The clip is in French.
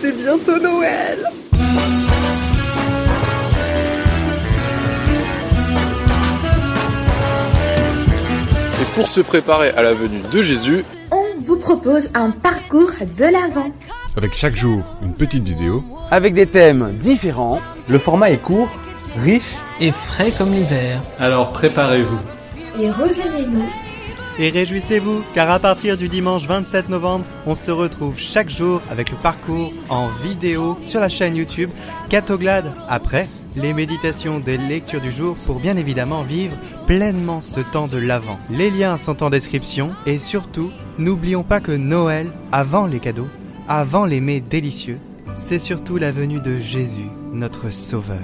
c'est bientôt Noël. Et pour se préparer à la venue de Jésus, On vous propose un parcours de l'Avent. Avec chaque jour une petite vidéo. avec des thèmes différents. Le format est court, riche et frais comme l'hiver. Alors préparez-vous. Et rejoignez-nous Et réjouissez-vous, car à partir du dimanche 27 novembre, on se retrouve chaque jour avec le parcours en vidéo sur la chaîne YouTube Catoglade. Après, les méditations des lectures du jour pour bien évidemment vivre pleinement ce temps de l'Avent. Les liens sont en description et surtout, n'oublions pas que Noël, avant les cadeaux, avant les mets délicieux, c'est surtout la venue de Jésus, notre Sauveur.